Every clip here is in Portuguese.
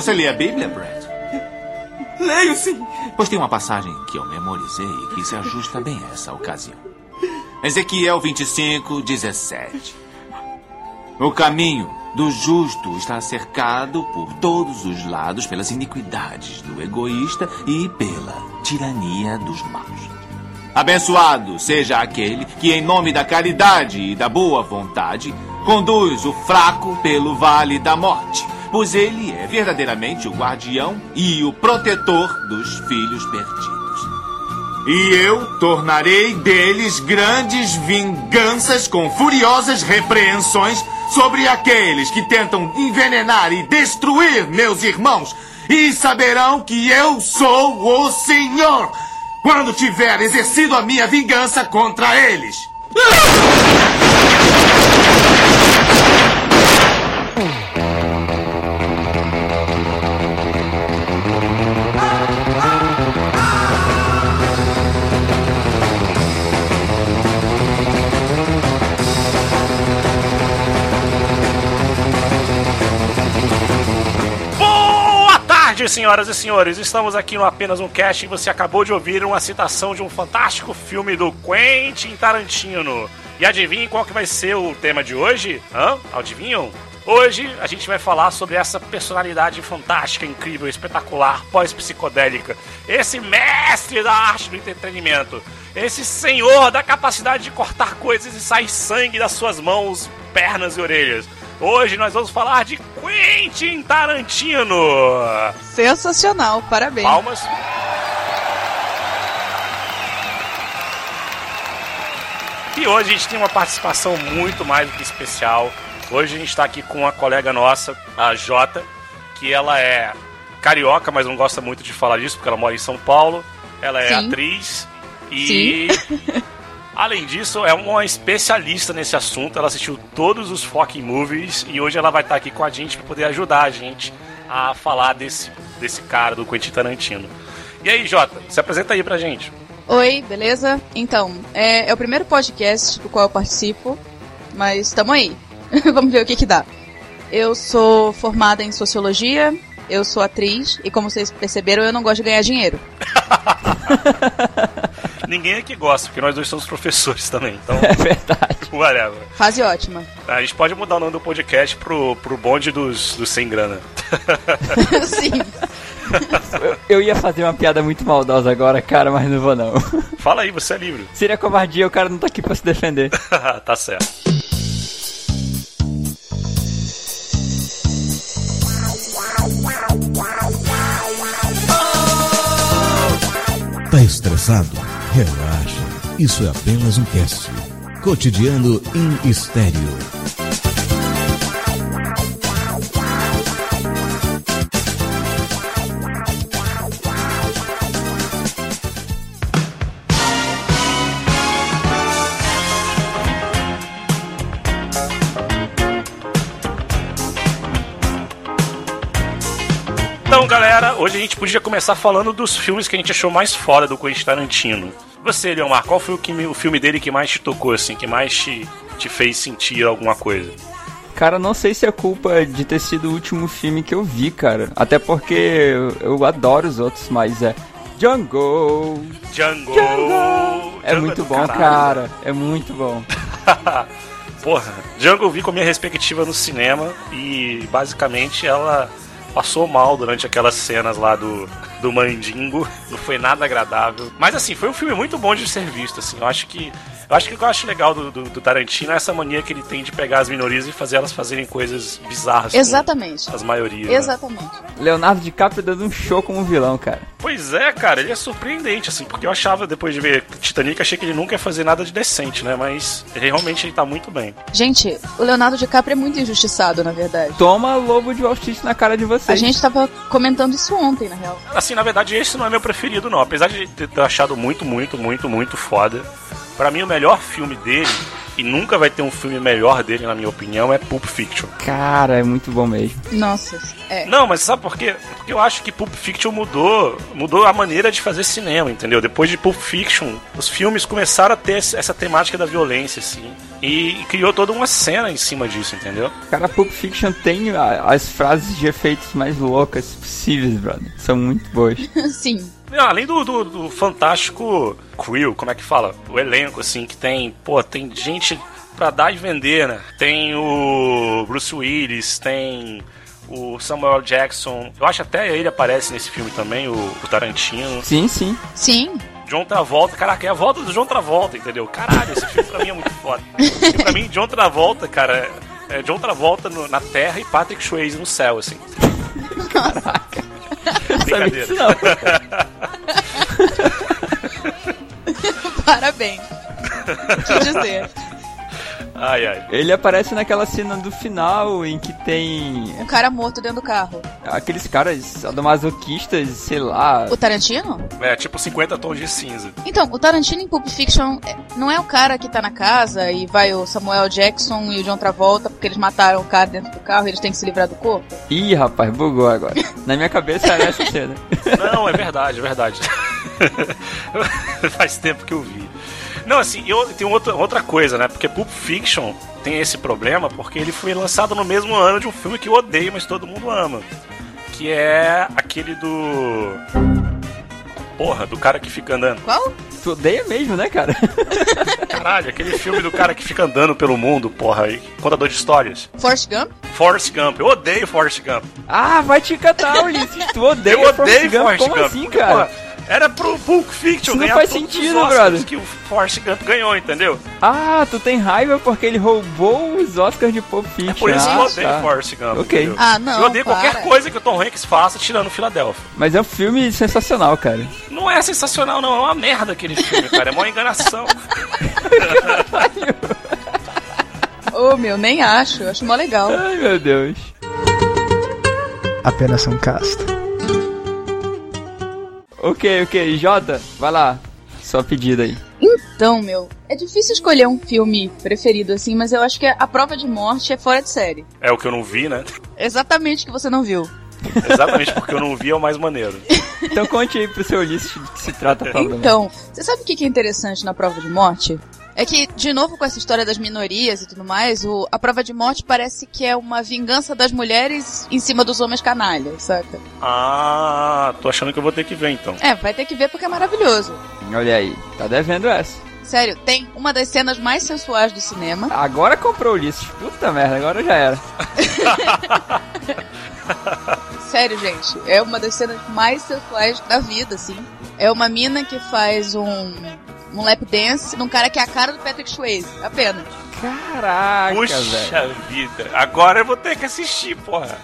Você lê a Bíblia, Brad? Leio sim. Pois tem uma passagem que eu memorizei que se ajusta bem a essa ocasião. Ezequiel 25, 17. O caminho do justo está cercado por todos os lados pelas iniquidades do egoísta e pela tirania dos maus. Abençoado seja aquele que, em nome da caridade e da boa vontade, conduz o fraco pelo vale da morte, pois ele é verdadeiramente o guardião e o protetor dos filhos perdidos. E eu tornarei deles grandes vinganças com furiosas repreensões sobre aqueles que tentam envenenar e destruir meus irmãos, e saberão que eu sou o Senhor quando tiver exercido a minha vingança contra eles. Boa senhoras e senhores. Estamos aqui no Apenas um Cast e você acabou de ouvir uma citação de um fantástico filme do Quentin Tarantino. E adivinhem qual que vai ser o tema de hoje? Hã? Adivinham? Hoje a gente vai falar sobre essa personalidade fantástica, incrível, espetacular, pós-psicodélica. Esse mestre da arte do entretenimento. Esse senhor da capacidade de cortar coisas e sair sangue das suas mãos, pernas e orelhas. Hoje nós vamos falar de Quentin Tarantino. Sensacional, parabéns. Palmas. E hoje a gente tem uma participação muito mais do que especial. Hoje a gente está aqui com uma colega nossa, a Jota, que ela é carioca, mas não gosta muito de falar disso porque ela mora em São Paulo. Ela é Sim. atriz e Além disso, é uma especialista nesse assunto. Ela assistiu todos os fucking movies e hoje ela vai estar aqui com a gente para poder ajudar a gente a falar desse, desse cara, do Quentin Tarantino. E aí, Jota, se apresenta aí pra gente. Oi, beleza? Então, é, é o primeiro podcast do qual eu participo, mas tamo aí. Vamos ver o que que dá. Eu sou formada em sociologia, eu sou atriz e como vocês perceberam, eu não gosto de ganhar dinheiro. Ninguém aqui gosta, porque nós dois somos professores também, então, É verdade. whatever. Fase ótima. A gente pode mudar o nome do podcast pro, pro bonde dos, dos sem grana. Sim. Eu, eu ia fazer uma piada muito maldosa agora, cara, mas não vou não. Fala aí, você é livre. Seria covardia, o cara não tá aqui pra se defender. tá certo. Tá estressado? Relaxa. Isso é apenas um cast. Cotidiano em estéreo. Podia começar falando dos filmes que a gente achou mais foda do Quentin Tarantino. Você, Leomar, qual foi o, que, o filme dele que mais te tocou, assim, que mais te, te fez sentir alguma coisa? Cara, não sei se é culpa de ter sido o último filme que eu vi, cara. Até porque eu, eu adoro os outros, mas é Django. Django! Django! É Django muito bom, caralho. cara. É muito bom. Porra, Django eu vi com a minha respectiva no cinema e basicamente ela passou mal durante aquelas cenas lá do, do Mandingo. Não foi nada agradável. Mas assim, foi um filme muito bom de ser visto, assim. Eu acho que. Eu acho que o que eu acho legal do, do, do Tarantino é essa mania que ele tem de pegar as minorias e fazer elas fazerem coisas bizarras. com Exatamente. As maiorias. né? Exatamente. Leonardo DiCaprio dando um show como vilão, cara. Pois é, cara, ele é surpreendente, assim, porque eu achava, depois de ver Titanic, achei que ele nunca ia fazer nada de decente, né? Mas ele, realmente ele tá muito bem. Gente, o Leonardo DiCaprio é muito injustiçado, na verdade. Toma lobo de Wall Street na cara de A vocês. gente tava comentando isso ontem, na real. Assim, na verdade, esse não é meu preferido, não. Apesar de ter achado muito, muito, muito, muito foda. Pra mim, o melhor filme dele e nunca vai ter um filme melhor dele, na minha opinião, é Pulp Fiction. Cara, é muito bom mesmo. Nossa, é. Não, mas sabe por quê? Porque eu acho que Pulp Fiction mudou, mudou a maneira de fazer cinema, entendeu? Depois de Pulp Fiction, os filmes começaram a ter essa temática da violência, assim. E criou toda uma cena em cima disso, entendeu? Cara, Pulp Fiction tem as frases de efeitos mais loucas possíveis, brother. São muito boas. Sim. Não, além do, do, do fantástico crew, como é que fala? O elenco, assim, que tem, pô, tem gente pra dar e vender, né? Tem o Bruce Willis, tem o Samuel Jackson. Eu acho até ele aparece nesse filme também, o, o Tarantino. Sim, sim. Sim. John Travolta, caraca, é a volta do John Travolta, entendeu? Caralho, esse filme pra mim é muito foda. E pra mim, John Travolta, cara, é é John Travolta no- na Terra e Patrick Swayze no céu, assim. Sabe Brincadeira. disso não. Parabéns. Que dizer? Ai, ai. Ele aparece naquela cena do final em que tem Um cara morto dentro do carro. aqueles caras sadomasoquistas, sei lá. O Tarantino? É tipo 50 tons de cinza. Então, o Tarantino em Pulp Fiction é- não é o cara que tá na casa e vai o Samuel Jackson e o John Travolta porque eles mataram o cara dentro do carro e eles têm que se livrar do corpo? Ih, rapaz, bugou agora. Na minha cabeça era essa cena. Não, é verdade, é verdade. Faz tempo que eu vi. Não, assim, eu tenho outra, outra coisa, né? Porque Pulp Fiction tem esse problema porque ele foi lançado no mesmo ano de um filme que eu odeio, mas todo mundo ama. Que é aquele do. Porra, do cara que fica andando. Qual? Tu odeia mesmo, né, cara? Caralho, aquele filme do cara que fica andando pelo mundo, porra, e contador de histórias. Forrest Gump? Forrest Gump, eu odeio Forrest Gump. Ah, vai te catar, Ulisses. Tu odeia eu odeio Forrest Gump. Forrest Como Gump. assim, porque, cara? porra, era pro Pulp Fiction Isso não faz os sentido, Oscars brother. que o Forrest Gump ganhou, entendeu? Ah, tu tem raiva porque ele roubou os Oscars de Pulp Fiction. É por isso que ah, eu odeio tá. Forrest Gump. Ok. entendeu? Ah, não, Eu odeio para. qualquer coisa que o Tom Hanks faça tirando Filadélfia. Mas é um filme sensacional, cara. Não é sensacional, não. É uma merda aquele filme, cara. É uma enganação. Ô, meu, nem acho. Eu acho mó legal. Ai, meu Deus. Apenas um casta. Ok, ok. Jota, vai lá. Só pedida aí. Então, meu, é difícil escolher um filme preferido assim, mas eu acho que A Prova de Morte é fora de série. É o que eu não vi, né? Exatamente o que você não viu. Exatamente porque eu não vi é o mais maneiro. Então conte aí pro seu Ulisses de que se trata a prova. Então, você sabe o que é interessante na Prova de Morte? É que, de novo, com essa história das minorias e tudo mais, o, a prova de morte parece que é uma vingança das mulheres em cima dos homens canalhas, saca? Ah, tô achando que eu vou ter que ver então. É, vai ter que ver porque é maravilhoso. Olha aí, tá devendo essa. Sério, tem uma das cenas mais sensuais do cinema. Agora comprou o Ulisses. Puta merda, agora já era. Sério, gente, é uma das cenas mais sensuais da vida, assim. É uma mina que faz um, um lap dance num cara que é a cara do Patrick Swayze, apenas. Caraca, velho. Puxa vida. Agora eu vou ter que assistir, porra.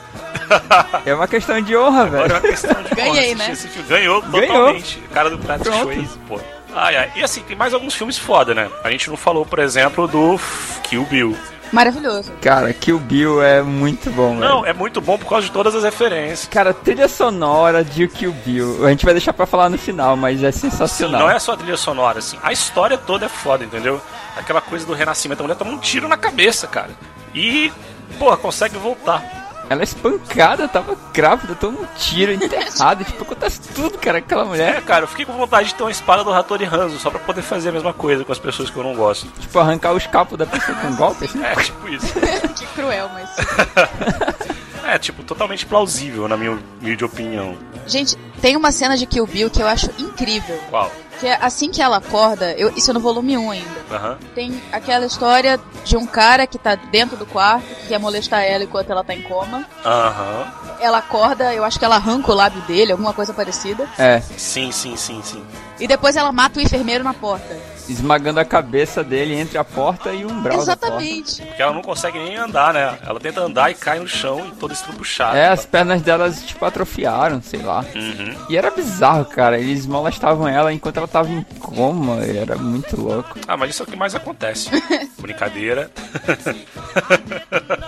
É uma questão de honra, Agora é velho. uma questão de Ganhei, porra, assistir né? Esse filme. Ganhou, Ganhou. totalmente. Cara do Patrick Pronto. Swayze, pô. Ai, ai. E assim, tem mais alguns filmes foda, né? A gente não falou, por exemplo, do Kill Bill. Maravilhoso. Cara, Kill Bill é muito bom, Não, velho. é muito bom por causa de todas as referências. Cara, trilha sonora de Kill Bill. A gente vai deixar pra falar no final, mas é Sim, sensacional. não é só a trilha sonora, assim. A história toda é foda, entendeu? Aquela coisa do renascimento. A mulher toma um tiro na cabeça, cara. E, porra, consegue voltar. Ela é espancada, tava grávida, toma um tiro, enterrada. tipo, acontece tudo, cara, aquela É, mulher. cara, eu fiquei com vontade de ter uma espada do Hattori Hanzo só pra poder fazer a mesma coisa com as pessoas que eu não gosto. Tipo, arrancar o escapo da pessoa com um golpe, assim. É, tipo isso. que cruel, mas. É, tipo, totalmente plausível, na minha humilde opinião. Gente, tem uma cena de Kill Bill que eu acho incrível. Qual? Que é assim que ela acorda, eu, isso é no volume 1 ainda. Aham. Tem aquela história de um cara que tá dentro do quarto, que quer molestar ela enquanto ela tá em coma. Aham. Ela acorda, eu acho que ela arranca o lábio dele, alguma coisa parecida. É, Sim, sim, sim, sim. E depois ela mata o enfermeiro na porta. Esmagando a cabeça dele entre a porta e o umbral da porta. Exatamente. Porque ela não consegue nem andar, né? Ela tenta andar e cai no chão e toda estrupuchada. É, as pernas delas, tipo, atrofiaram, sei lá. Uhum. E era bizarro, cara. Eles molestavam ela enquanto ela tava em coma. e Era muito louco. Ah, mas isso é o que mais acontece. Brincadeira.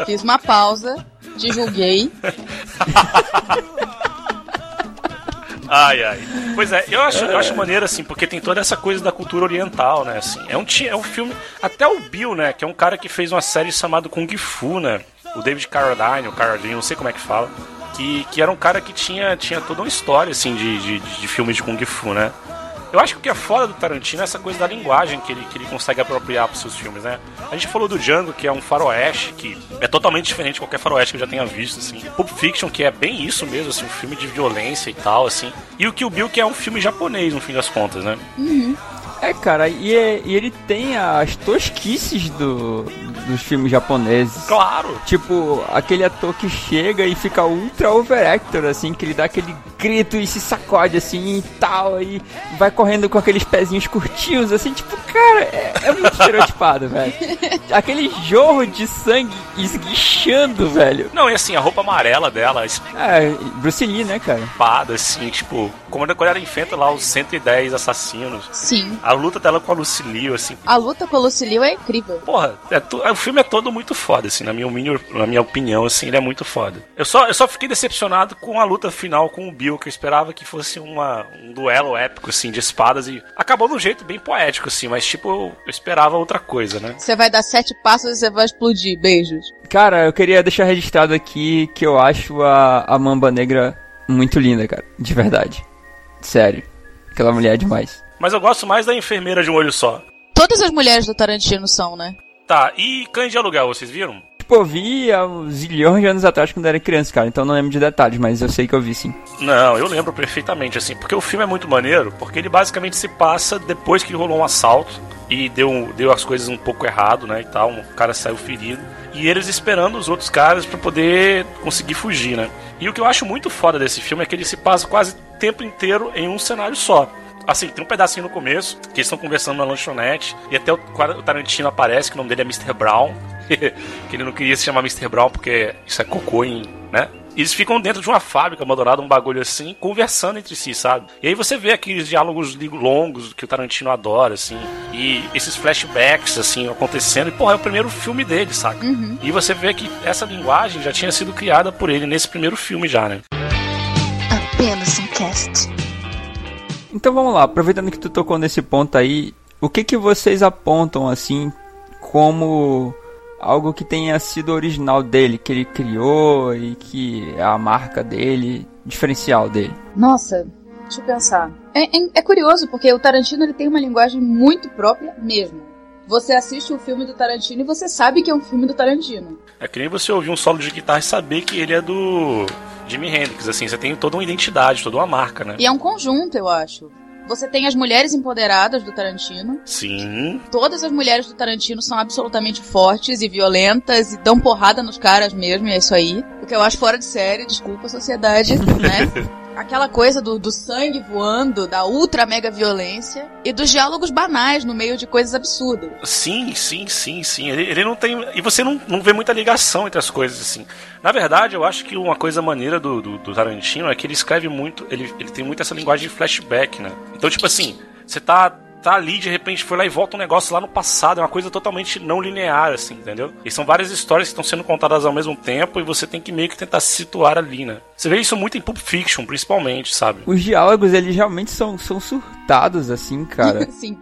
Fiz uma pausa, te julguei. Ai, ai. Pois é, eu acho, eu acho maneiro, assim, porque tem toda essa coisa da cultura oriental, né, assim. É um, é um filme... Até o Bill, né, que é um cara que fez uma série chamada Kung Fu, né? O David Carradine, o Carradine, não sei como é que fala. Que, que era um cara que tinha, tinha toda uma história, assim, de, de, de filmes de Kung Fu, né? Eu acho que o que é foda do Tarantino é essa coisa da linguagem que ele, que ele consegue apropriar para seus filmes, né? A gente falou do Django, que é um faroeste, que é totalmente diferente de qualquer faroeste que eu já tenha visto, assim. Pulp Fiction, que é bem isso mesmo, assim, um filme de violência e tal, assim. E o Kill Bill, que é um filme japonês, no fim das contas, né? Uhum. É, cara, e, é, e, ele tem as tosquices do, dos filmes japoneses. Claro! Tipo, aquele ator que chega e fica ultra overactor, assim, que ele dá aquele grito e se sacode, assim, e tal, e vai correndo com aqueles pezinhos curtinhos, assim, tipo, cara, é, é muito estereotipado, velho. Aquele jorro de sangue esguichando, velho. Não, e assim, a roupa amarela dela... É, Bruce Lee, né, cara? Espada, assim, tipo, quando ela enfrenta lá os 110 assassinos. Sim. A luta dela com a Lucilio, assim. A luta com a Lucilio é incrível. Porra, é o filme é todo muito foda, assim, na minha, na minha opinião, assim, ele é muito foda. Eu só, eu só fiquei decepcionado com a luta final com o Bill, que eu esperava que fosse uma, um duelo épico, assim, de espadas, e acabou de um jeito bem poético, assim, mas, tipo, eu, eu esperava outra coisa, né? Você vai dar sete passos e você vai explodir. Beijos. Cara, eu queria deixar registrado aqui que eu acho a, a Mamba Negra muito linda, cara. De verdade. Sério. Aquela mulher é demais. Mas eu gosto mais da enfermeira de um olho só. Todas as mulheres do Tarantino são, né? Tá, e Cães de Aluguel, vocês viram? Tipo, eu vi há zilhões de anos atrás quando era criança, cara. Então não lembro de detalhes, mas eu sei que eu vi sim. Não, eu lembro perfeitamente, assim. Porque o filme é muito maneiro, porque ele basicamente se passa depois que rolou um assalto e deu, deu as coisas um pouco errado, né, e tal. Um cara saiu ferido. E eles esperando os outros caras para poder conseguir fugir, né? E o que eu acho muito foda desse filme é que ele se passa quase o tempo inteiro em um cenário só. Assim, tem um pedacinho no começo, que eles estão conversando na lanchonete, e até o, o Tarantino aparece, que o nome dele é Mr. Brown. que ele não queria se chamar Mr. Brown porque isso é cocô, hein, né? eles ficam dentro de uma fábrica abandonada, um bagulho assim, conversando entre si, sabe? E aí você vê aqueles diálogos longos que o Tarantino adora, assim, e esses flashbacks, assim, acontecendo. E, porra, é o primeiro filme dele, saca? Uhum. E você vê que essa linguagem já tinha sido criada por ele nesse primeiro filme já, né? Apenas um cast. Então vamos lá, aproveitando que tu tocou nesse ponto aí, o que que vocês apontam, assim, como algo que tenha sido original dele, que ele criou e que é a marca dele, diferencial dele. Nossa, deixa eu pensar. É, é, é, curioso porque o Tarantino ele tem uma linguagem muito própria mesmo. Você assiste um filme do Tarantino e você sabe que é um filme do Tarantino. É que nem você ouvir um solo de guitarra e saber que ele é do Jimi Hendrix, assim, você tem toda uma identidade, toda uma marca, né? E é um conjunto, eu acho. Você tem as mulheres empoderadas do Tarantino. Sim. Todas as mulheres do Tarantino são absolutamente fortes e violentas e dão porrada nos caras mesmo, e é isso aí. O que eu acho fora de série, desculpa a sociedade, né? aquela coisa do, do sangue voando, da ultra mega violência e dos diálogos banais no meio de coisas absurdas. Sim, sim, sim, sim. Ele, ele não tem. E você não, não vê muita ligação entre as coisas, assim. Na verdade, eu acho que uma coisa maneira do, do, do Tarantino é que ele escreve muito. Ele, ele tem muito essa linguagem de flashback, né? Então, tipo assim, você tá tá ali, de repente foi lá e volta um negócio lá no passado, é uma coisa totalmente não linear, assim, entendeu? E são várias histórias que estão sendo contadas ao mesmo tempo e você tem que meio que tentar se situar ali, né? Você vê isso muito em Pulp Fiction, principalmente, sabe? Os diálogos, eles realmente são, são surtados, assim, cara. Sim.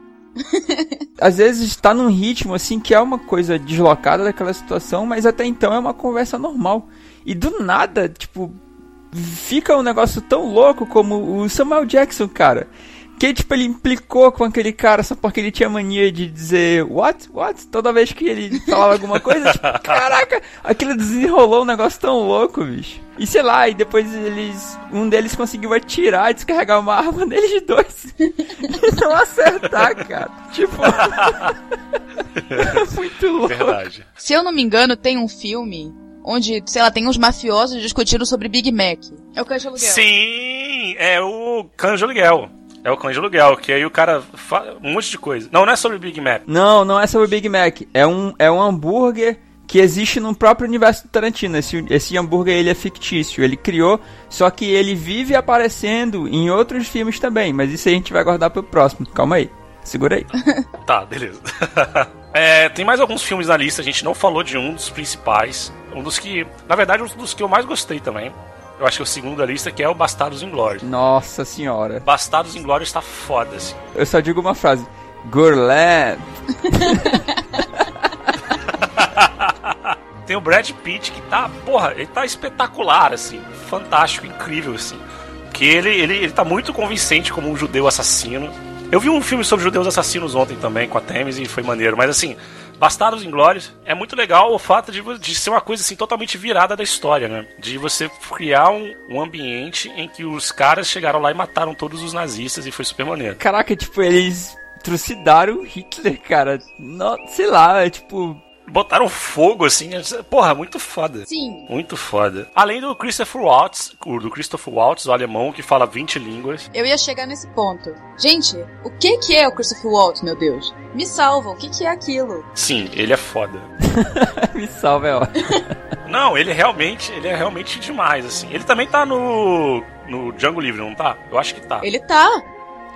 Às vezes está num ritmo, assim, que é uma coisa deslocada daquela situação, mas até então é uma conversa normal. E do nada, tipo, fica um negócio tão louco como o Samuel Jackson, cara que, tipo, ele implicou com aquele cara só porque ele tinha mania de dizer what, what, toda vez que ele falava alguma coisa, tipo, caraca, aquilo desenrolou um negócio tão louco, bicho. E sei lá, e depois eles, um deles conseguiu atirar e descarregar uma arma neles dois. e não acertar, cara. Tipo, muito louco. Verdade. Se eu não me engano, tem um filme onde, sei lá, tem uns mafiosos discutindo sobre Big Mac. É o Cães Aluguel. Sim, é o Cães Aluguel. É o cão de aluguel, que aí o cara fala um monte de coisa. Não, não é sobre Big Mac. Não, não é sobre Big Mac. É um, é um hambúrguer que existe no próprio universo do Tarantino. Esse, esse hambúrguer ele é fictício. Ele criou, só que ele vive aparecendo em outros filmes também. Mas isso a gente vai guardar pro próximo. Calma aí. Segura aí. tá, beleza. é, tem mais alguns filmes na lista. A gente não falou de um dos principais. Um dos que, na verdade, um dos que eu mais gostei também eu acho que é o segundo da lista, que é o Bastardos Inglórios. Nossa senhora. Bastardos Inglórios tá foda, assim. Eu só digo uma frase. Gurland. Tem o Brad Pitt que tá, porra, ele tá espetacular, assim. Fantástico, incrível, assim. Que ele, ele, ele tá muito convincente como um judeu assassino. Eu vi um filme sobre judeus assassinos ontem também com a Thames e foi maneiro, mas assim, Bastardos Inglórios é muito legal o fato de, de ser uma coisa assim totalmente virada da história, né? De você criar um, um ambiente em que os caras chegaram lá e mataram todos os nazistas e foi super maneiro. Caraca, tipo, eles trucidaram Hitler, cara. Não, sei lá, é tipo, botaram fogo assim. Porra, muito foda. Sim. Muito foda. Além do Christopher Waltz, do Christopher Waltz, o alemão que fala 20 línguas. Eu ia chegar nesse ponto. Gente, o que que é o Christopher Waltz, meu Deus? Me salva, o que que é aquilo? Sim, ele é foda. Me salva, é ó. Não, ele realmente, ele é realmente demais, assim. Ele também tá no no Django Livre, não tá? Eu acho que tá. Ele tá.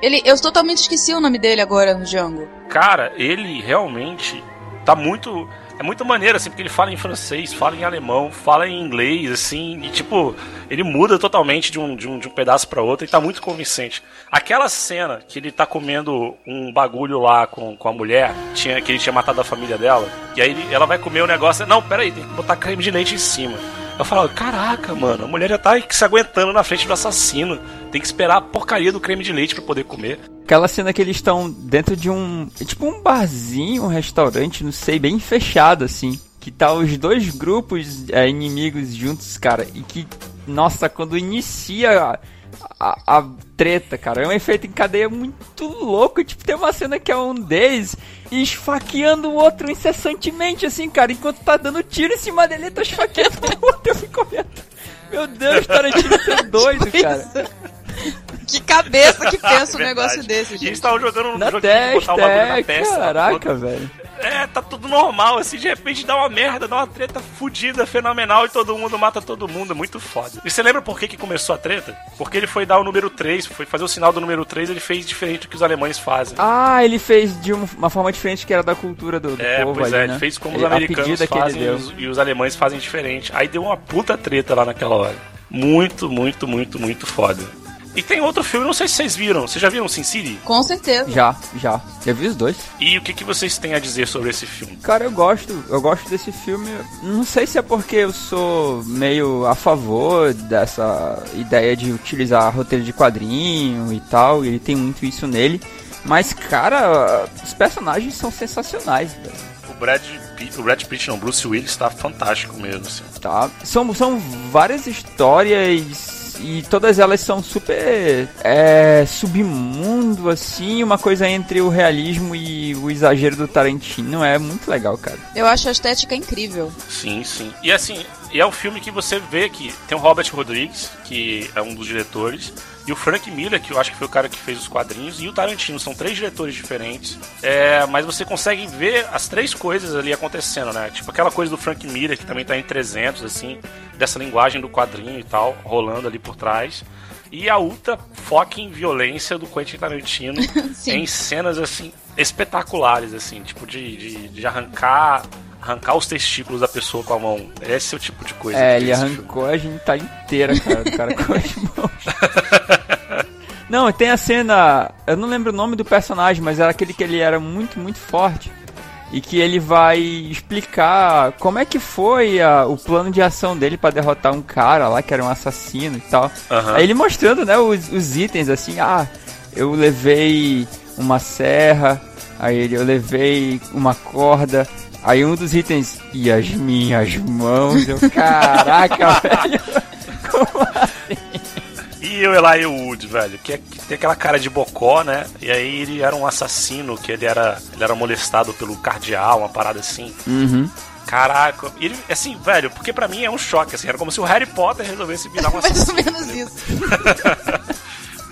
Ele, eu totalmente esqueci o nome dele agora no Django. Cara, ele realmente tá muito é muito maneiro, assim, porque ele fala em francês, fala em alemão, fala em inglês, assim, e tipo, ele muda totalmente de um, de um, de um pedaço para outro e tá muito convincente. Aquela cena que ele tá comendo um bagulho lá com, com a mulher, tinha, que ele tinha matado a família dela, e aí ela vai comer o negócio, não, peraí, tem que botar creme de leite em cima. Eu falo, caraca, mano, a mulher já tá se aguentando na frente do assassino. Tem que esperar a porcaria do creme de leite para poder comer. Aquela cena que eles estão dentro de um. Tipo um barzinho, um restaurante, não sei, bem fechado assim. Que tá os dois grupos é, inimigos juntos, cara. E que, nossa, quando inicia a, treta, cara. É um efeito em cadeia muito louco. Tipo, tem uma cena que é um deles esfaqueando o outro incessantemente, assim, cara. Enquanto tá dando tiro em cima dele, tá esfaqueando o outro. Eu fico vendo. Meu Deus, Tarantino, você é doido, cara. Que cabeça que pensa um negócio desse, gente. Eles estavam jogando na jogo testa, de botar o bagulho é, na testa. Caraca, velho. É, tá tudo normal, assim, de repente dá uma merda, dá uma treta fodida, fenomenal, e todo mundo mata todo mundo, é muito foda. E você lembra por que, que começou a treta? Porque ele foi dar o número 3, foi fazer o sinal do número 3, ele fez diferente do que os alemães fazem. Ah, ele fez de uma forma diferente que era da cultura do, do é, povo pois ali, é, né? ele fez como os americanos fazem e os, e os alemães fazem diferente. Aí deu uma puta treta lá naquela hora. Muito, muito, muito, muito foda. E tem outro filme, não sei se vocês viram. Vocês já viram Sin City? Com certeza. Já, já. Já vi os dois. E o que, que vocês têm a dizer sobre esse filme? Cara, eu gosto. Eu gosto desse filme. Não sei se é porque eu sou meio a favor dessa ideia de utilizar roteiro de quadrinho e tal. E ele tem muito isso nele. Mas, cara, os personagens são sensacionais, velho. O Brad Pitt, o Brad Pitt não, Bruce Willis tá fantástico mesmo, assim. Tá. São, são várias histórias e todas elas são super é, submundo, assim, uma coisa entre o realismo e o exagero do Tarantino. É muito legal, cara. Eu acho a estética incrível. Sim, sim. E assim, e é um filme que você vê que tem o Robert Rodrigues, que é um dos diretores, e o Frank Miller, que eu acho que foi o cara que fez os quadrinhos, e o Tarantino. São três diretores diferentes. É, mas você consegue ver as três coisas ali acontecendo, né? Tipo aquela coisa do Frank Miller, que também tá em 300, assim, dessa linguagem do quadrinho e tal, rolando ali por trás. E a ultra fucking violência do Quentin Tarantino em cenas, assim, espetaculares, assim, tipo de, de, de arrancar arrancar os testículos da pessoa com a mão. Esse é o tipo de coisa. É, ele arrancou filme. a gente tá inteira, cara, do cara com as mãos. Não, tem a cena. Eu não lembro o nome do personagem, mas era aquele que ele era muito, muito forte. E que ele vai explicar como é que foi a, o plano de ação dele para derrotar um cara lá que era um assassino e tal. Uhum. Aí ele mostrando, né, os, os itens assim, ah, eu levei uma serra, aí ele, eu levei uma corda, Aí um dos itens, e as minhas mãos, eu, caraca, velho, como assim? E o Eli Wood, velho, que, é, que, tem aquela cara de bocó, né? E aí ele era um assassino, que ele era, ele era molestado pelo cardeal, uma parada assim. Uhum. Caraca, ele, assim, velho, porque pra mim é um choque, assim, era como se o Harry Potter resolvesse virar um assassino. Mais ou menos isso.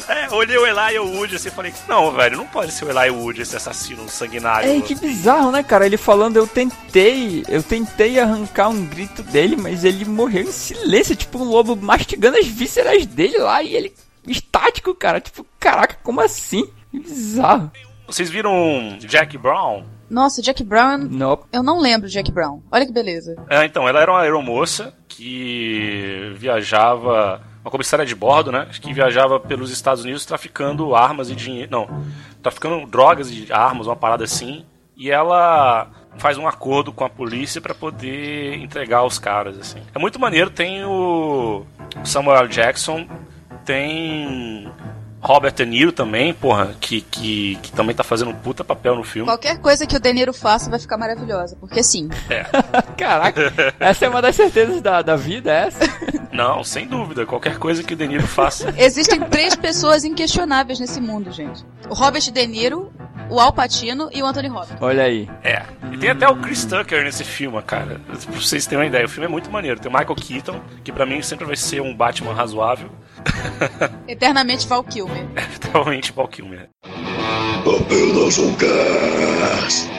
É, olhei o Eli Wood assim e falei, não, velho, não pode ser o Eli Wood esse assassino sanguinário. É, que bizarro, né, cara? Ele falando, eu tentei, eu tentei arrancar um grito dele, mas ele morreu em silêncio, tipo um lobo mastigando as vísceras dele lá e ele estático, cara. Tipo, caraca, como assim? Que bizarro. Vocês viram Jack Brown? Nossa, Jack Brown. Nope. Eu não lembro de Jack Brown. Olha que beleza. É, então, ela era uma aeromoça que viajava. Uma comissária de bordo, né? Que viajava pelos Estados Unidos traficando armas e dinheiro. Não, traficando drogas e armas, uma parada assim. E ela faz um acordo com a polícia para poder entregar os caras, assim. É muito maneiro, tem o Samuel Jackson, tem Robert De Niro também, porra, que, que, que também tá fazendo um puta papel no filme. Qualquer coisa que o De Niro faça vai ficar maravilhosa, porque sim. É. Caraca, essa é uma das certezas da, da vida, é essa? Não, sem dúvida. Qualquer coisa que o De Niro faça. Existem três pessoas inquestionáveis nesse mundo, gente. O Robert De Niro, o Al Pacino e o Anthony Hopkins. Olha aí. É. E tem até o Chris Tucker nesse filme, cara. Pra vocês terem uma ideia, o filme é muito maneiro. Tem o Michael Keaton, que pra mim sempre vai ser um Batman razoável. Eternamente Val Kilmer. Totalmente Val Kilmer. Apenas um cast.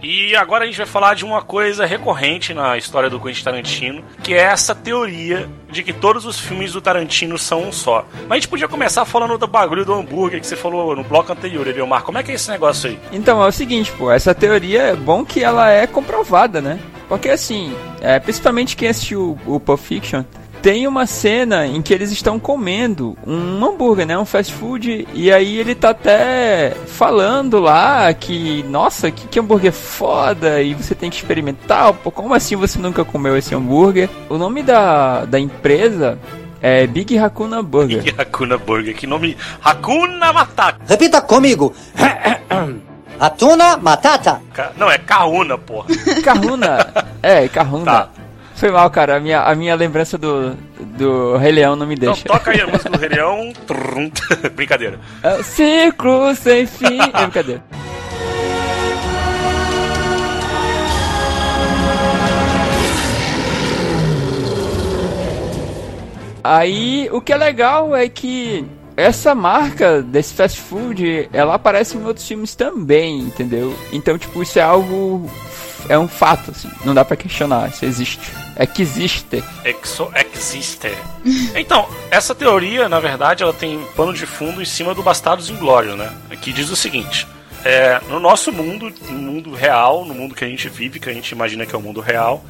E agora a gente vai falar de uma coisa recorrente na história do Quentin Tarantino, que é essa teoria de que todos os filmes do Tarantino são um só. Mas a gente podia começar falando do bagulho do hambúrguer que você falou no bloco anterior, Eliomar. Como é que é esse negócio aí? Então, é o seguinte, pô, essa teoria é bom que ela é comprovada, né? Porque assim, é, principalmente quem assistiu o Pulp Fiction, tem uma cena em que eles estão comendo um hambúrguer, né? Um fast food. E aí ele tá até falando lá que, nossa, que, que hambúrguer foda. E você tem que experimentar. Pô, como assim você nunca comeu esse hambúrguer? O nome da, da empresa é Big Hakuna Burger. Big Hakuna Burger, que nome. Hakuna Matata. Repita comigo. Atuna Matata. Ca- Não, é Kauna, porra. Kahuna. é, Kahuna. Tá. Foi mal, cara. A minha, a minha lembrança do, do Rei Leão não me Então deixa. toca aí a música do Rei Leão. Brincadeira. É, Ciclo sem fim. É brincadeira. Aí, o que é legal é que essa marca desse fast food, ela aparece em outros filmes também, entendeu? Então, tipo, isso é algo é um fato, assim, não dá pra questionar, isso existe. É que existe. Exo existe. Então, essa teoria, na verdade, ela tem pano de fundo em cima do Bastardos Inglórios, né? Que diz o seguinte: é, no nosso mundo, no mundo real, no mundo que a gente vive, que a gente imagina que é o mundo real,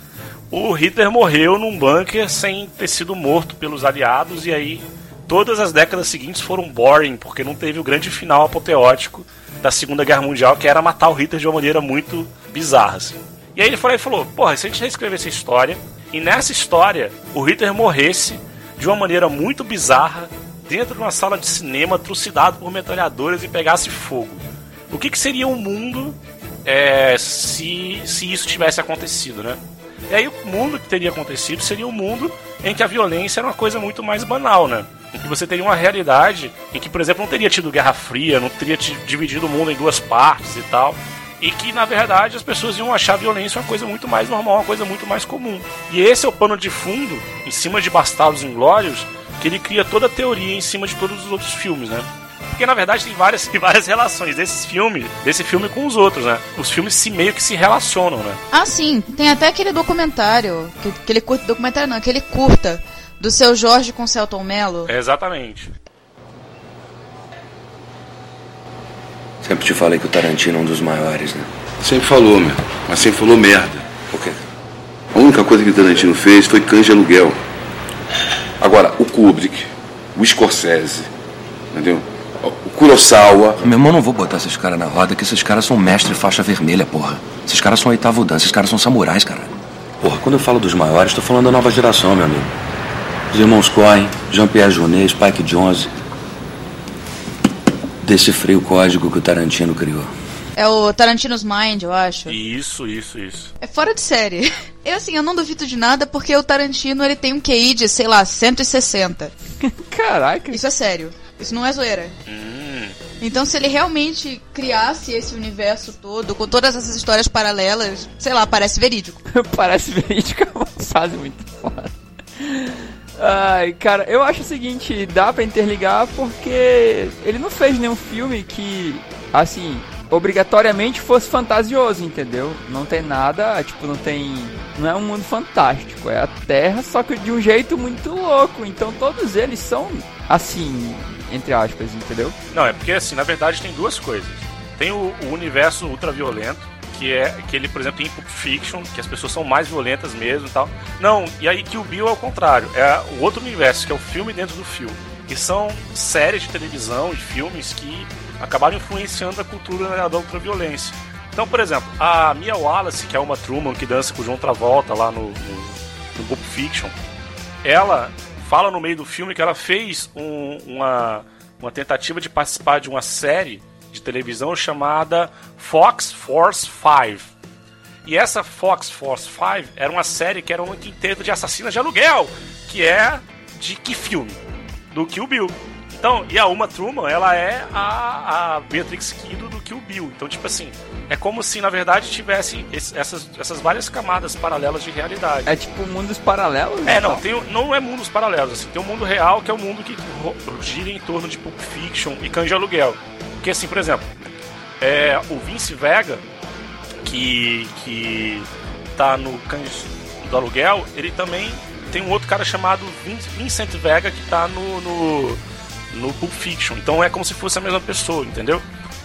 o Hitler morreu num bunker sem ter sido morto pelos aliados e aí todas as décadas seguintes foram boring porque não teve o grande final apoteótico da Segunda Guerra Mundial, que era matar o Hitler de uma maneira muito bizarra. Assim. E aí ele falou, ele falou: porra, se a gente reescrever essa história e nessa história o Hitler morresse de uma maneira muito bizarra dentro de uma sala de cinema, trucidado por metralhadoras e pegasse fogo. O que, que seria o mundo é, se, se isso tivesse acontecido, né? E aí o mundo que teria acontecido seria um mundo em que a violência era uma coisa muito mais banal, né? Em que você teria uma realidade em que, por exemplo, não teria tido Guerra Fria, não teria dividido o mundo em duas partes e tal. E que, na verdade, as pessoas iam achar a violência uma coisa muito mais normal, uma coisa muito mais comum. E esse é o pano de fundo, em cima de Bastardos Inglórios, que ele cria toda a teoria em cima de todos os outros filmes, né? Porque na verdade tem várias, tem várias relações desses filmes, desse filme com os outros, né? Os filmes se meio que se relacionam, né? Ah, sim. Tem até aquele documentário. que- Aquele curta. Documentário não, aquele curta. Do seu Jorge com Celton Mello. É exatamente. Sempre te falei que o Tarantino é um dos maiores, né? Sempre falou, meu. Mas sempre falou merda. Por quê? A única coisa que o Tarantino fez foi canja de aluguel. Agora, o Kubrick, o Scorsese, entendeu? O Kurosawa. Meu irmão, não vou botar esses caras na roda, que esses caras são mestre faixa vermelha, porra. Esses caras são oitavo dan, esses caras são samurais, cara. Porra, quando eu falo dos maiores, tô falando da nova geração, meu amigo. Os irmãos Coen, Jean-Pierre Jeunet, Spike Jonze. Decifrei o código que o Tarantino criou. É o Tarantino's Mind, eu acho. Isso, isso, isso. É fora de série. Eu, assim, eu não duvido de nada porque o Tarantino, ele tem um QI de, sei lá, 160. Caraca. Isso é sério. Isso não é zoeira. Hum, Então, se ele realmente criasse esse universo todo, com todas essas histórias paralelas, sei lá, parece verídico. Parece verídico, é uma frase muito foda. Ai, cara, eu acho o seguinte, dá pra interligar porque ele não fez nenhum filme que, assim, obrigatoriamente fosse fantasioso, entendeu? Não tem nada, tipo, não tem. Não é um mundo fantástico, é a Terra, só que de um jeito muito louco. Então todos eles são assim, entre aspas, entendeu? Não, é porque assim, na verdade tem duas coisas. Tem o, o universo ultraviolento, que é que ele, por exemplo, tem Pulp Fiction, que as pessoas são mais violentas mesmo e tal. Não, e aí que o Bill é o contrário, é o outro universo, que é o filme dentro do filme. Que são séries de televisão e filmes que acabaram influenciando a cultura da ultraviolência. Então, por exemplo, a Mia Wallace, que é uma Truman que dança com o João Travolta lá no, no, no Pulp Fiction, ela fala no meio do filme que ela fez um, uma, uma tentativa de participar de uma série de televisão chamada Fox Force 5. E essa Fox Force 5 era uma série que era um quinteto de assassinas de aluguel, que é de que filme? Do Kill Bill. Então, e a Uma Truman, ela é a, a Beatrix Kido do Kill Bill. Então, tipo assim, é como se, na verdade, tivesse esse, essas, essas várias camadas paralelas de realidade. É tipo mundos paralelos? É, não, tem, não é mundos paralelos, assim, tem um mundo real que é o um mundo que gira em torno de Pulp Fiction e Cães de Aluguel. Porque, assim, por exemplo, é, o Vince Vega, que, que tá no Cães do Aluguel, ele também tem um outro cara chamado Vincent Vega que tá no, no no Pulp Fiction. Então é como se fosse a mesma pessoa, entendeu?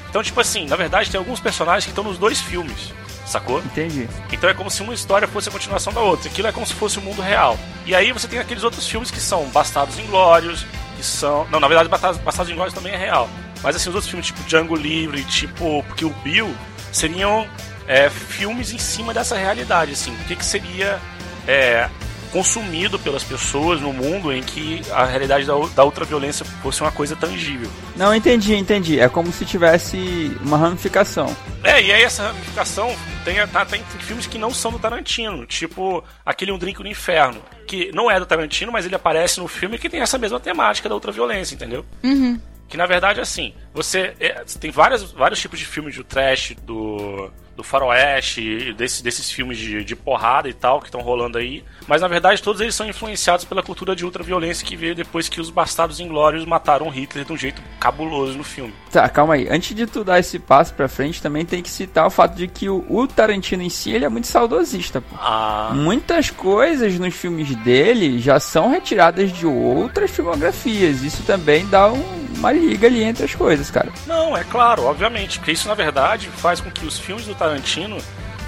Então, tipo assim, na verdade tem alguns personagens que estão nos dois filmes, sacou? Entendi. Então é como se uma história fosse a continuação da outra. Aquilo é como se fosse o mundo real. E aí você tem aqueles outros filmes que são Bastardos Inglórios, que são. Não, na verdade, Bastardos Inglórios também é real. Mas assim, os outros filmes, tipo Django Livre, tipo Kill Bill, seriam é, filmes em cima dessa realidade, assim. O que, que seria é, consumido pelas pessoas no mundo em que a realidade da, da ultraviolência fosse uma coisa tangível. Não, entendi, entendi. É como se tivesse uma ramificação. É, e aí essa ramificação tem, tá, tem, tem filmes que não são do Tarantino, tipo aquele Um Drink no Inferno, que não é do Tarantino, mas ele aparece no filme que tem essa mesma temática da ultraviolência, entendeu? Uhum. Que na verdade, assim, você é, tem várias, vários tipos de filmes do trash, do do faroeste, desse, desses filmes de, de porrada e tal que estão rolando aí. Mas na verdade todos eles são influenciados pela cultura de ultraviolência que veio depois que os bastardos inglórios mataram Hitler de um jeito cabuloso no filme. Tá, calma aí. Antes de tu dar esse passo pra frente, também tem que citar o fato de que o, o Tarantino em si ele é muito saudosista. Pô. Ah. Muitas coisas nos filmes dele já são retiradas de outras filmografias. Isso também dá um, uma liga ali entre as coisas, cara. Não, é claro, obviamente. Porque isso na verdade faz com que os filmes do Tarantino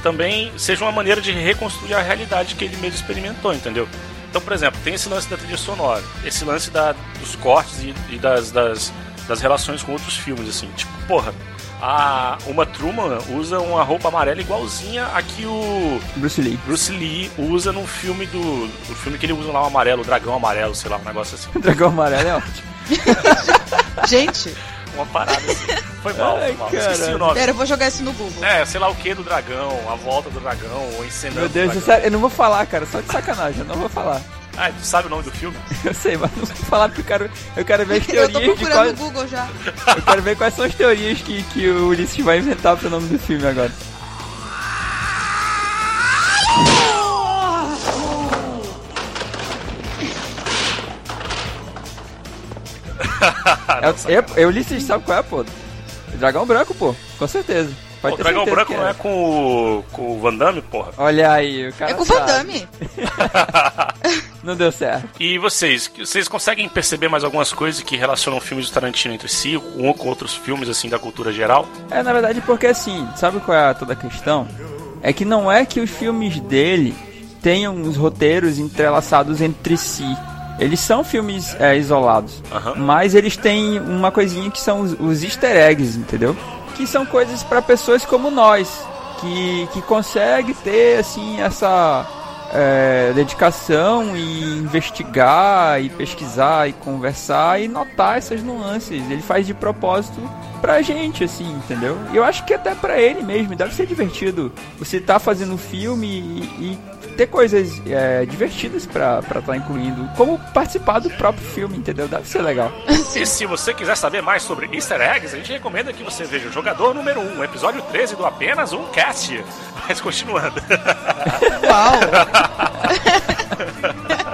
também seja uma maneira de reconstruir a realidade que ele mesmo experimentou, entendeu? Então, por exemplo, tem esse lance da trilha sonora, esse lance da, dos cortes e, e das, das, das, relações com outros filmes, assim. Tipo, porra, a Uma Truman usa uma roupa amarela igualzinha a que o Bruce Lee, Bruce Lee usa no filme do. O filme que ele usa lá, o amarelo, o dragão amarelo, sei lá, um negócio assim. O dragão amarelo é ótimo. Gente, uma parada assim. Foi mal, Ai, foi mal. Esqueci o nome. Pera, eu vou jogar isso no Google. É, sei lá o que do dragão, a volta do dragão, ou encenando. Meu Deus, do eu não vou falar, cara, só de sacanagem, eu não vou falar. Ah, tu sabe o nome do filme? Eu sei, mas não vou falar porque eu quero, eu quero ver as teorias. eu tô procurando no Google já. Eu quero ver quais são as teorias que, que o Ulisses vai inventar pro nome do filme agora. É, é, é, Ulisses sabe qual é, pô? Dragão branco, pô, com certeza. Pode o Dragão Branco não é. é com o, com o Van Damme, porra? Olha aí, o cara. É com o Van Damme. não deu certo. E vocês? Vocês conseguem perceber mais algumas coisas que relacionam filmes do Tarantino entre si, um com outros filmes, assim, da cultura geral? É, na verdade, porque assim, sabe qual é toda a questão? É que não é que os filmes dele tenham os roteiros entrelaçados entre si eles são filmes é, isolados, uhum. mas eles têm uma coisinha que são os, os easter eggs, entendeu? Que são coisas para pessoas como nós, que, que consegue ter assim essa é, dedicação e investigar e pesquisar e conversar e notar essas nuances. Ele faz de propósito pra gente, assim, entendeu? E eu acho que até pra ele mesmo, deve ser divertido você tá fazendo filme e, e ter coisas é, divertidas pra estar tá incluindo, como participar do próprio filme, entendeu? Deve ser legal. e se você quiser saber mais sobre easter eggs, a gente recomenda que você veja o Jogador Número 1, episódio 13 do Apenas Um Cast. Mas continuando. Uau!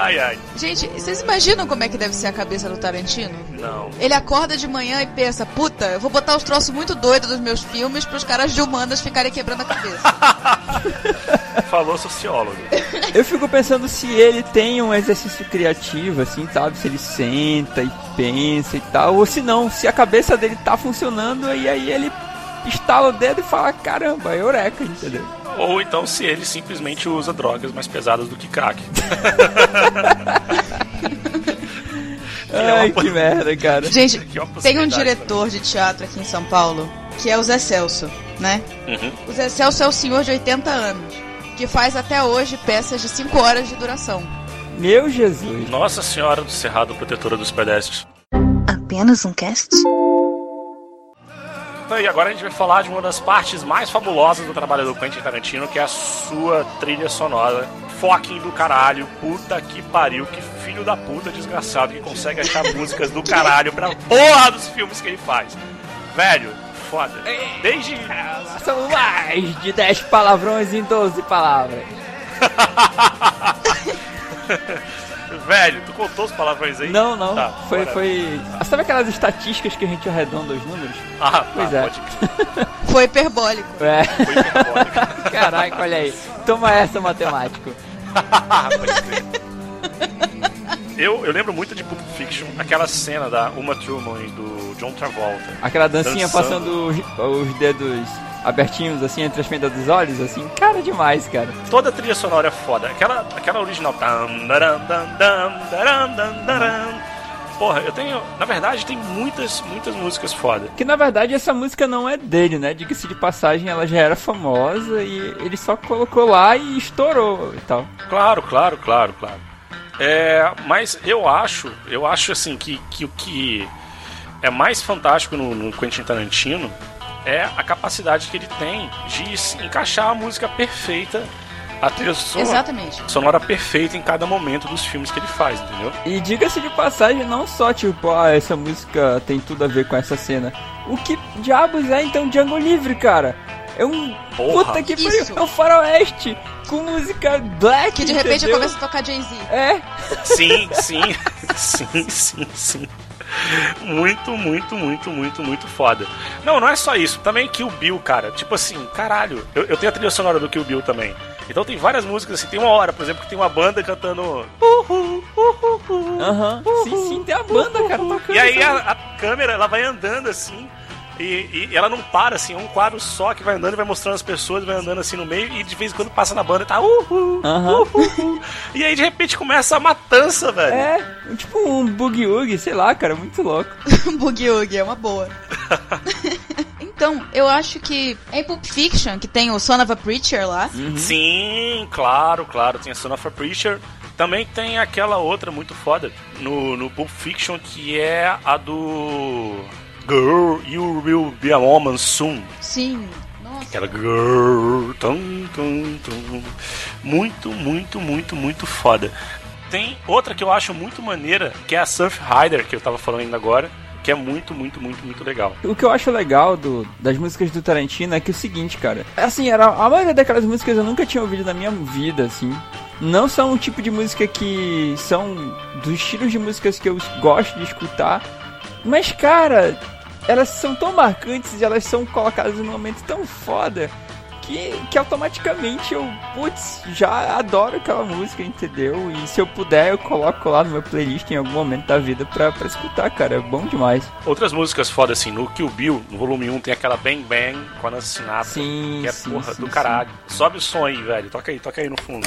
Ai, ai. Gente, vocês imaginam como é que deve ser a cabeça do Tarantino? Não. Ele acorda de manhã e pensa, puta, eu vou botar os troços muito doidos dos meus filmes pros caras de humanas ficarem quebrando a cabeça. Falou sociólogo. Eu fico pensando se ele tem um exercício criativo, assim, sabe? Se ele senta e pensa e tal, ou se não, se a cabeça dele tá funcionando e aí ele estala o dedo e fala, caramba, eureka, entendeu? Ou então se ele simplesmente usa drogas mais pesadas do que crack. Ai, que merda, cara. Gente, é tem um diretor de teatro aqui em São Paulo, que é o Zé Celso, né? Uhum. O Zé Celso é o senhor de 80 anos, que faz até hoje peças de 5 horas de duração. Meu Jesus. Nossa Senhora do Cerrado Protetora dos Pedestres. Apenas um cast? E agora a gente vai falar de uma das partes mais fabulosas do trabalho do Quentin Tarantino, que é a sua trilha sonora. Fucking do caralho, puta que pariu, que filho da puta desgraçado que consegue achar músicas do caralho pra porra dos filmes que ele faz. Velho, foda. Desde. São mais de 10 palavrões em 12 palavras. Velho, tu contou os palavrões aí? Não, não. Tá, foi, foi. Ah, Sabe aquelas estatísticas que a gente arredonda os números? Ah, Pois tá, é. pode Foi hiperbólico. É. Foi hiperbólico. Caraca, olha aí. Toma essa, matemático. Eu, eu lembro muito de Pulp Fiction, aquela cena da Uma Thurman e do John Travolta. Aquela dancinha Dançando. passando os, os dedos abertinhos assim entre as fendas dos olhos, assim. Cara, demais, cara. Toda a trilha sonora é foda. Aquela, aquela original. Porra, eu tenho. Na verdade, tem muitas, muitas músicas foda. Que na verdade essa música não é dele, né? Diga-se de passagem, ela já era famosa e ele só colocou lá e estourou e tal. Claro, claro, claro, claro. É, mas eu acho, eu acho assim que, que o que é mais fantástico no, no Quentin Tarantino é a capacidade que ele tem de encaixar a música perfeita, a trilha sonora, Exatamente. sonora perfeita em cada momento dos filmes que ele faz, entendeu? E diga-se de passagem, não só tipo, ah, essa música tem tudo a ver com essa cena. O que diabos é então Django Livre, cara? É um Porra. puta que pariu, é um faroeste com música black, Que de repente entendeu? começa a tocar Jay-Z. É, Sim, sim, sim, sim, sim. Muito, muito, muito, muito, muito foda. Não, não é só isso. Também Kill Bill, cara. Tipo assim, caralho. Eu, eu tenho a trilha sonora do Kill Bill também. Então tem várias músicas assim. Tem uma hora, por exemplo, que tem uma banda cantando. Uhul, uhul, uhul. aham. Sim, sim, tem a banda, cara, tocando. E aí a, a câmera, ela vai andando assim. E, e ela não para, assim, é um quadro só que vai andando e vai mostrando as pessoas, vai andando assim no meio, e de vez em quando passa na banda e tá uhul, Aham. uhul. E aí de repente começa a matança, velho. É, tipo um boogie sei lá, cara, muito louco. Boogie é uma boa. então, eu acho que em Pulp Fiction, que tem o Son of a Preacher lá, Sim, claro, claro. Tem a Son of a Preacher. Também tem aquela outra muito foda no, no Pulp Fiction que é a do. Girl, you will be a woman soon. sim. Nossa. Aquela girl. Tum, tum, tum. Muito, muito, muito, muito foda. Tem outra que eu acho muito maneira, que é a Surf Rider, que eu tava falando ainda agora. Que é muito, muito, muito, muito legal. O que eu acho legal do, das músicas do Tarantino é que é o seguinte, cara. Assim, era, a maioria daquelas músicas eu nunca tinha ouvido na minha vida, assim. Não são o tipo de música que são dos estilos de músicas que eu gosto de escutar. Mas, cara, elas são tão marcantes e elas são colocadas num momento tão foda que, que automaticamente eu, putz, já adoro aquela música, entendeu? E se eu puder, eu coloco lá no meu playlist em algum momento da vida pra, pra escutar, cara. É bom demais. Outras músicas foda assim, no Kill Bill, no volume 1, tem aquela Bang Bang com a Nancy Sinatra. Sim, que é sim, porra sim, do caralho. Sobe o som aí, velho. Toca aí, toca aí no fundo.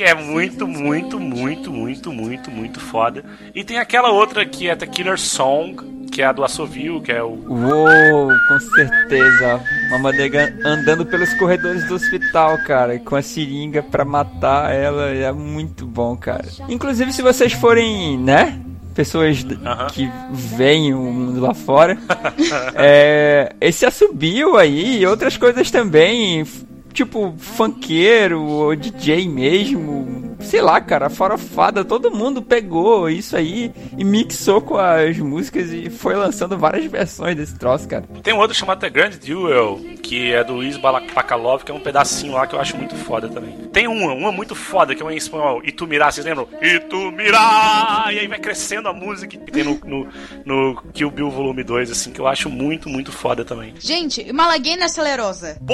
Que é muito, muito, muito, muito, muito, muito foda. E tem aquela outra que é The Killer Song, que é a do assovio, que é o. Uou, com certeza. Uma nega andando pelos corredores do hospital, cara, com a seringa pra matar ela. É muito bom, cara. Inclusive, se vocês forem, né? Pessoas que veem o mundo lá fora. é, esse assobio aí e outras coisas também tipo, funkeiro ou DJ mesmo. Sei lá, cara, farofada, todo mundo pegou isso aí e mixou com as músicas e foi lançando várias versões desse troço, cara. Tem um outro chamado The Grand Duel, que é do Luiz Balakalov, que é um pedacinho lá que eu acho muito foda também. Tem uma, uma muito foda, que é uma em espanhol, Itumirá, vocês lembram? Itumirá! E aí vai crescendo a música que tem no, no, no Kill Bill Volume 2, assim, que eu acho muito, muito foda também. Gente, Malaguena Acelerosa. P...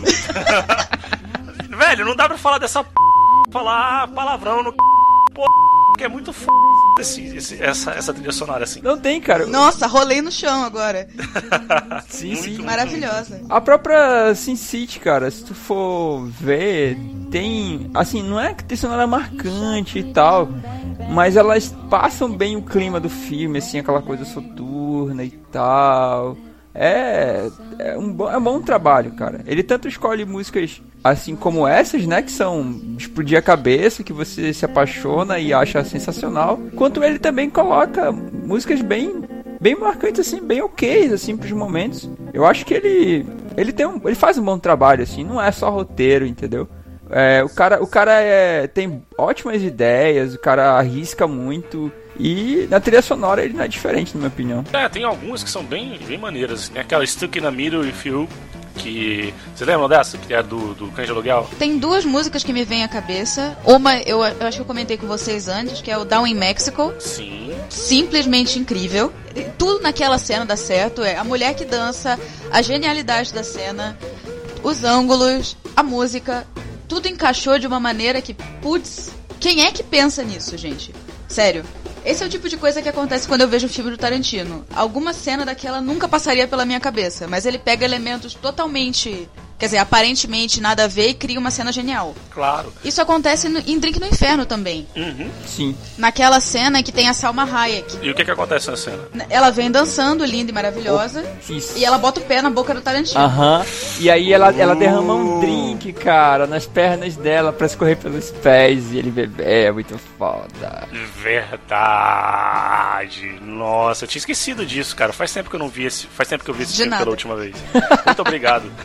Velho, não dá pra falar dessa p... falar palavrão no p... que é muito f... Esse, esse, essa, essa trilha sonora assim. Não tem, cara. Nossa, rolei no chão agora. sim, sim. Maravilhosa. A própria Sin City, cara, se tu for ver, tem. Assim, não é que tem sonora marcante e tal, mas elas passam bem o clima do filme, assim, aquela coisa soturna e tal. É, é um, bom, é um bom trabalho, cara. Ele tanto escolhe músicas assim como essas, né, que são explodir a cabeça, que você se apaixona e acha sensacional, quanto ele também coloca músicas bem bem marcantes assim, bem ok assim pros momentos. Eu acho que ele ele tem um, ele faz um bom trabalho assim, não é só roteiro, entendeu? É, o cara, o cara é, tem ótimas ideias, o cara arrisca muito. E na trilha sonora ele não é diferente, na minha opinião. É, tem algumas que são bem, bem maneiras. Tem aquela Stuck in the Middle If You, que. Vocês lembram dessa? Que é do, do Cães de Aluguel? Tem duas músicas que me vêm à cabeça. Uma eu, eu acho que eu comentei com vocês antes, que é o Down in Mexico. Sim. Simplesmente incrível. Tudo naquela cena dá certo. É a mulher que dança, a genialidade da cena, os ângulos, a música. Tudo encaixou de uma maneira que, putz, quem é que pensa nisso, gente? Sério. Esse é o tipo de coisa que acontece quando eu vejo o filme do Tarantino. Alguma cena daquela nunca passaria pela minha cabeça, mas ele pega elementos totalmente Quer dizer, aparentemente nada a ver e cria uma cena genial. Claro. Isso acontece no, em Drink no Inferno também. Uhum. Sim. Naquela cena que tem a Salma Hayek. E o que que acontece na cena? Ela vem dançando, linda e maravilhosa. Oh, isso. E ela bota o pé na boca do Tarantino. Aham. E aí ela, ela derrama um drink, cara, nas pernas dela pra escorrer pelos pés e ele beber. É muito foda. Verdade. Nossa, eu tinha esquecido disso, cara. Faz tempo que eu não vi esse. Faz tempo que eu vi esse De filme nada. pela última vez. Muito obrigado.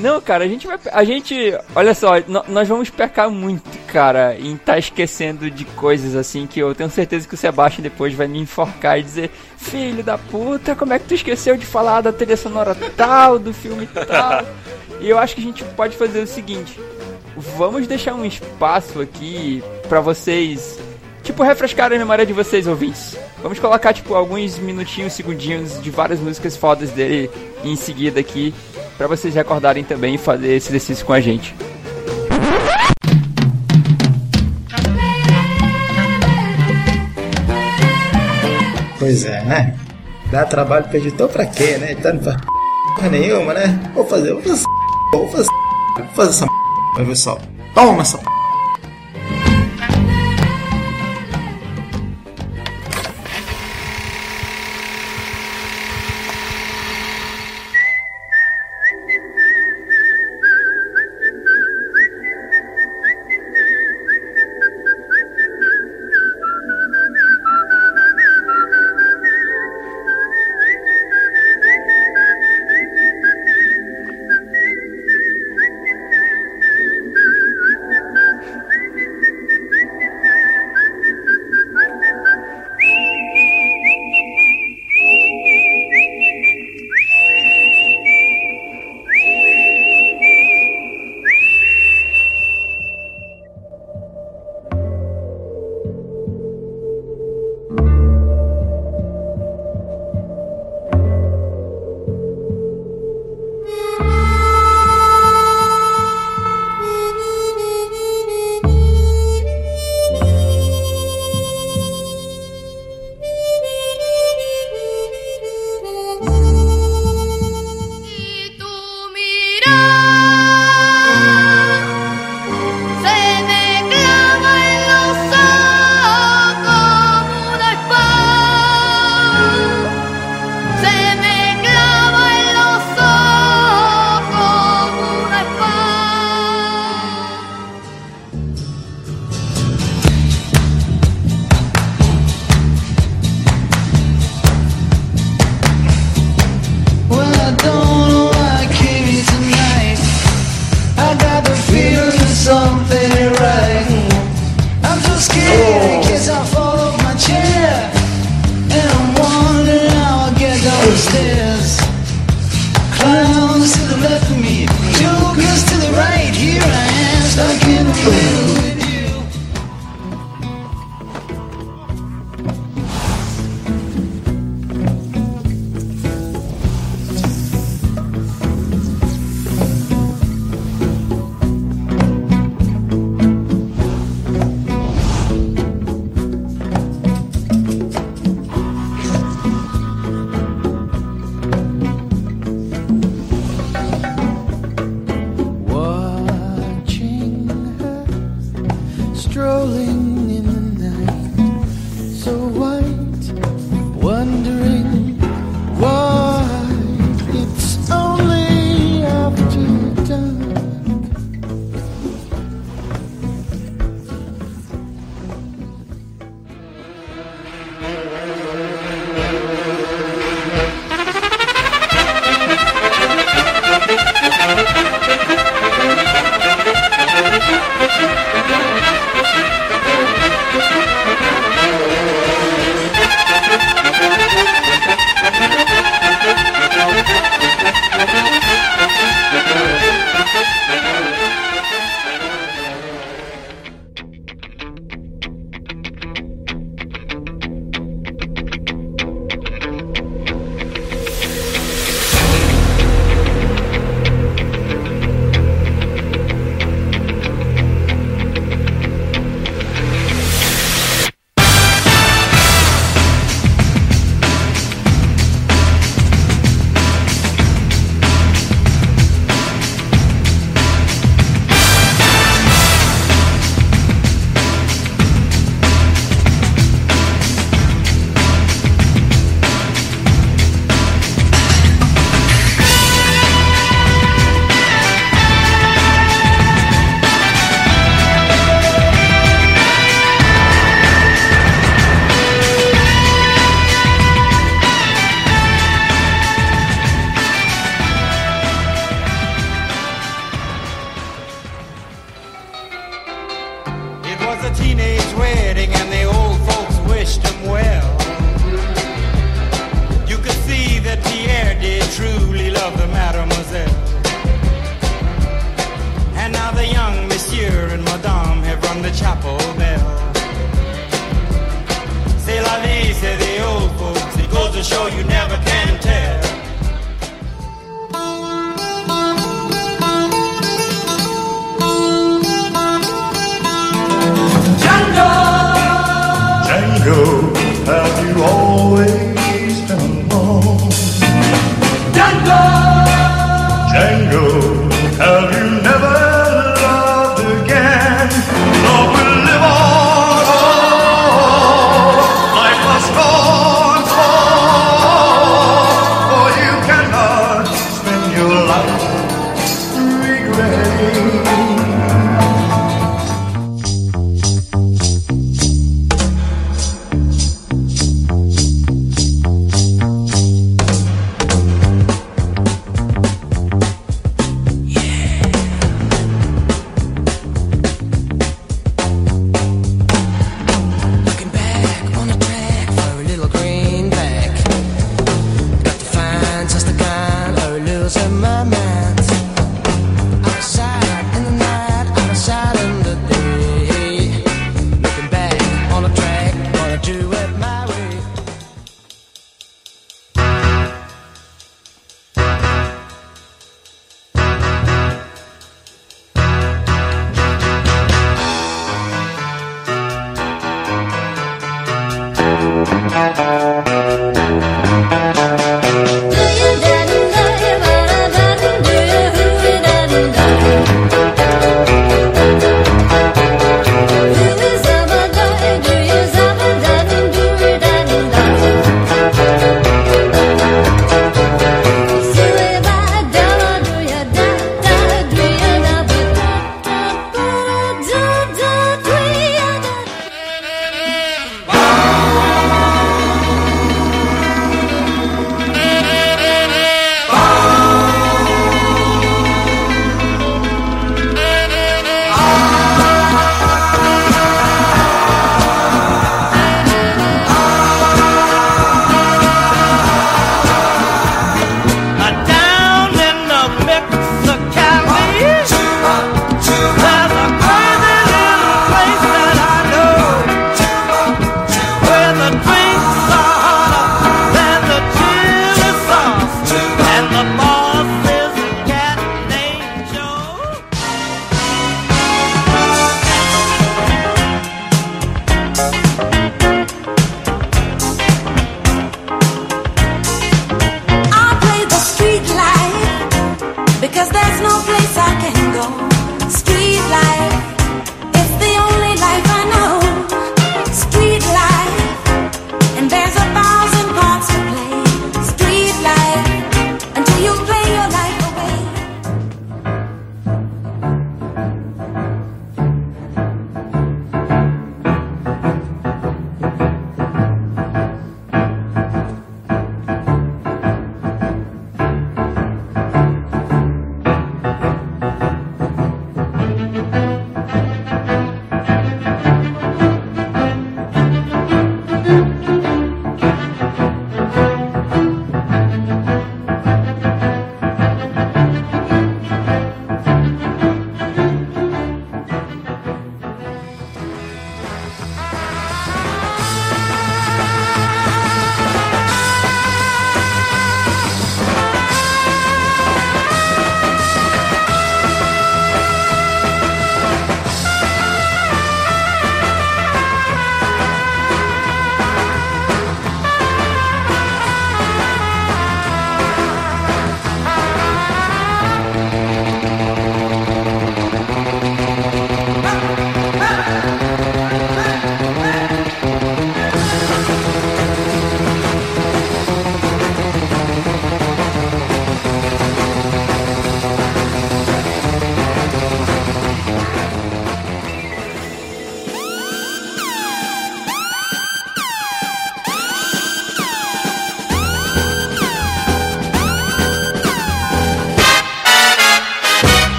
Não, cara, a gente vai. A gente. Olha só, nós vamos pecar muito, cara, em estar esquecendo de coisas assim que eu tenho certeza que o Sebastião depois vai me enforcar e dizer: Filho da puta, como é que tu esqueceu de falar da trilha sonora tal, do filme tal? E eu acho que a gente pode fazer o seguinte: vamos deixar um espaço aqui pra vocês. Tipo, refrescar a memória de vocês, ouvintes. Vamos colocar, tipo, alguns minutinhos, segundinhos de várias músicas fodas dele em seguida aqui, pra vocês recordarem também e fazer esse exercício com a gente. Pois é, né? Dá trabalho pro editor pra quê, né? Tá não faz porra nenhuma, né? Vou fazer, vou fazer, vou fazer, vou fazer essa vai ver só. Toma essa Django, don't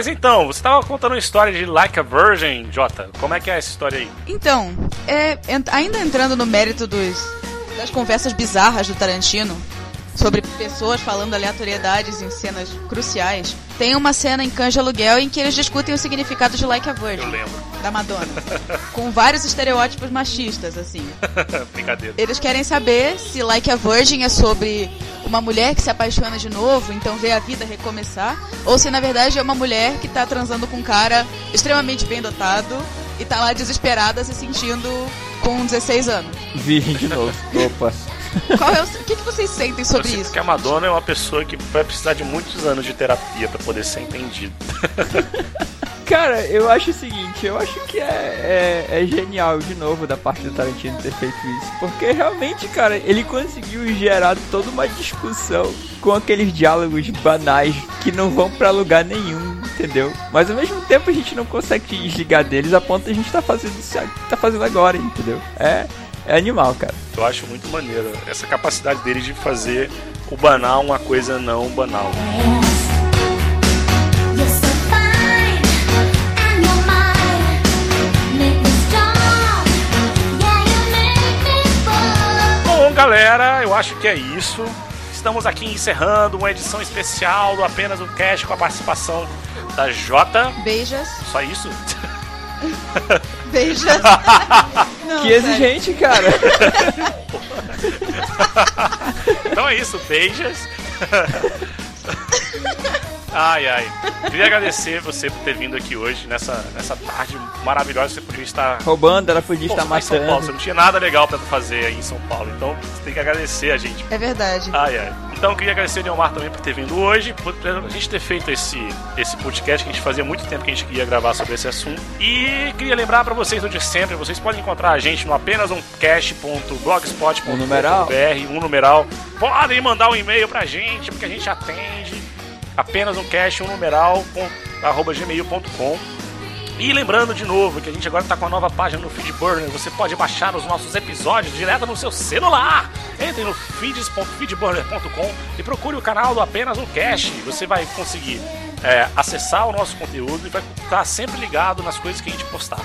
Mas então, você tava contando uma história de Like a Virgin, Jota. Como é que é essa história aí? Então, é, ent- ainda entrando no mérito dos, das conversas bizarras do Tarantino sobre pessoas falando aleatoriedades em cenas cruciais, tem uma cena em Canja Aluguel em que eles discutem o significado de Like a Virgin. Eu lembro. da Madonna. com vários estereótipos machistas, assim. Brincadeira. Eles querem saber se Like a Virgin é sobre uma mulher que se apaixona de novo, então vê a vida recomeçar, ou se na verdade é uma mulher que tá transando com um cara extremamente bem dotado e tá lá desesperada se sentindo com 16 anos. Virgem de novo. Opa. Qual é o, o que, que vocês sentem sobre Eu sinto isso? que a Madonna é uma pessoa que vai precisar de muitos anos de terapia pra poder ser entendido. Cara, eu acho o seguinte, eu acho que é, é, é genial de novo da parte do Tarantino ter feito isso. Porque realmente, cara, ele conseguiu gerar toda uma discussão com aqueles diálogos banais que não vão pra lugar nenhum, entendeu? Mas ao mesmo tempo a gente não consegue desligar deles a ponto de a gente tá fazendo isso tá fazendo agora, entendeu? É, é animal, cara. Eu acho muito maneiro essa capacidade dele de fazer o banal uma coisa não banal. Galera, eu acho que é isso. Estamos aqui encerrando uma edição especial do Apenas um Cast com a participação da Jota. Beijas. Só isso? Beijas. Não, que exigente, cara. então é isso, beijas. Ai, ai. Queria agradecer você por ter vindo aqui hoje, nessa, nessa tarde maravilhosa. Você podia estar. Roubando, ela podia Pô, estar tá em São Paulo, matando. você não tinha nada legal pra fazer aí em São Paulo. Então você tem que agradecer a gente. É verdade. Ai, ai. Então eu queria agradecer o Neomar também por ter vindo hoje, por por a gente ter feito esse, esse podcast que a gente fazia muito tempo que a gente queria gravar sobre esse assunto. E queria lembrar pra vocês do de sempre, vocês podem encontrar a gente no apenas um Um numeral. um numeral. Podem mandar um e-mail pra gente, porque a gente atende. Apenas um cash, um numeral, com, arroba gmail.com. E lembrando de novo que a gente agora está com a nova página no Feedburner. Você pode baixar os nossos episódios direto no seu celular. Entre no feeds.feedburner.com e procure o canal do Apenas um Cash. Você vai conseguir é, acessar o nosso conteúdo e vai estar sempre ligado nas coisas que a gente postar.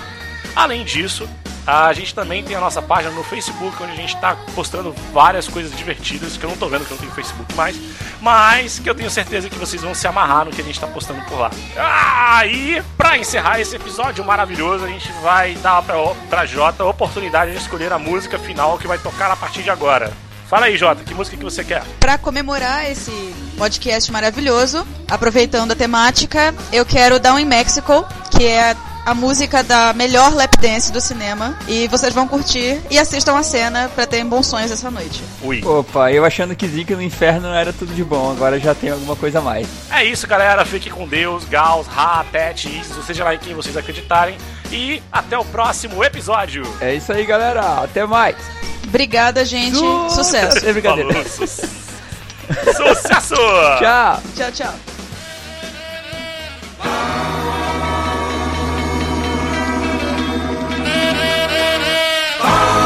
Além disso, a gente também tem a nossa página no Facebook, onde a gente está postando várias coisas divertidas que eu não tô vendo que eu não tenho Facebook mais, mas que eu tenho certeza que vocês vão se amarrar no que a gente está postando por lá. Ah, e pra encerrar esse episódio maravilhoso, a gente vai dar pra, pra Jota a oportunidade de escolher a música final que vai tocar a partir de agora. Fala aí, Jota, que música que você quer? Pra comemorar esse podcast maravilhoso, aproveitando a temática, eu quero Down in Mexico, que é a música da melhor lap dance do cinema. E vocês vão curtir e assistam a cena pra terem bons sonhos essa noite. Ui. Opa, eu achando que Zica no inferno era tudo de bom, agora já tem alguma coisa a mais. É isso, galera. Fique com Deus, Gauss, Ra, Tete, Isis, ou seja lá em quem vocês acreditarem. E até o próximo episódio. É isso aí, galera. Até mais. Obrigada, gente. Sucesso. É brincadeira. Falou, su- Sucesso! Tchau. Tchau, tchau. Down